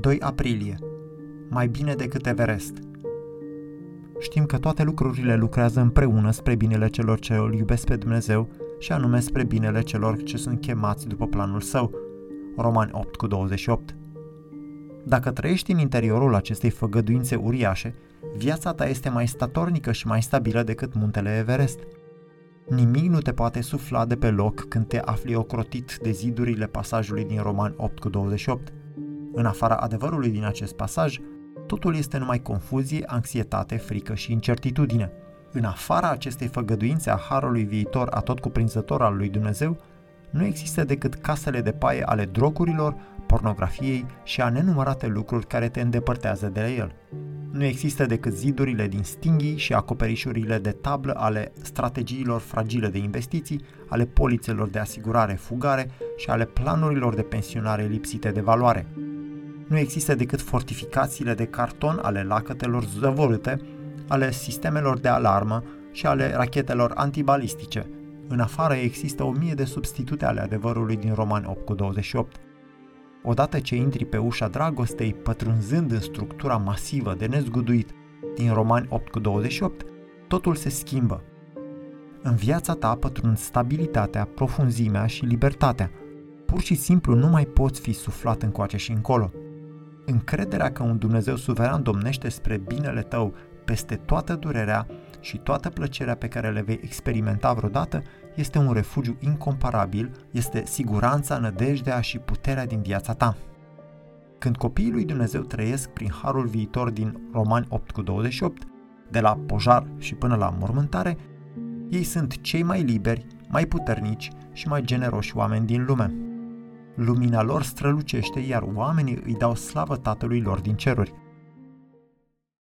2 aprilie. Mai bine decât Everest. Știm că toate lucrurile lucrează împreună spre binele celor ce îl iubesc pe Dumnezeu și anume spre binele celor ce sunt chemați după planul său. Romani 8 cu 28. Dacă trăiești în interiorul acestei făgăduințe uriașe, viața ta este mai statornică și mai stabilă decât muntele Everest. Nimic nu te poate sufla de pe loc când te afli ocrotit de zidurile pasajului din Roman 8 cu 28. În afara adevărului din acest pasaj, totul este numai confuzie, anxietate, frică și incertitudine. În afara acestei făgăduințe a harului viitor atotcuprinzător al lui Dumnezeu, nu există decât casele de paie ale drogurilor, pornografiei și a nenumărate lucruri care te îndepărtează de el. Nu există decât zidurile din stinghii și acoperișurile de tablă ale strategiilor fragile de investiții, ale polițelor de asigurare fugare și ale planurilor de pensionare lipsite de valoare. Nu există decât fortificațiile de carton ale lacătelor zăvorâte, ale sistemelor de alarmă și ale rachetelor antibalistice. În afară există o mie de substitute ale adevărului din Roman 8 cu 28. Odată ce intri pe ușa dragostei, pătrunzând în structura masivă de nezguduit din Romani 8 cu 28, totul se schimbă. În viața ta pătrund stabilitatea, profunzimea și libertatea. Pur și simplu nu mai poți fi suflat încoace și încolo. Încrederea că un Dumnezeu suveran domnește spre binele tău peste toată durerea și toată plăcerea pe care le vei experimenta vreodată este un refugiu incomparabil, este siguranța, nădejdea și puterea din viața ta. Când copiii lui Dumnezeu trăiesc prin harul viitor din Romani 8 cu 28, de la pojar și până la mormântare, ei sunt cei mai liberi, mai puternici și mai generoși oameni din lume. Lumina lor strălucește, iar oamenii îi dau slavă Tatălui lor din ceruri –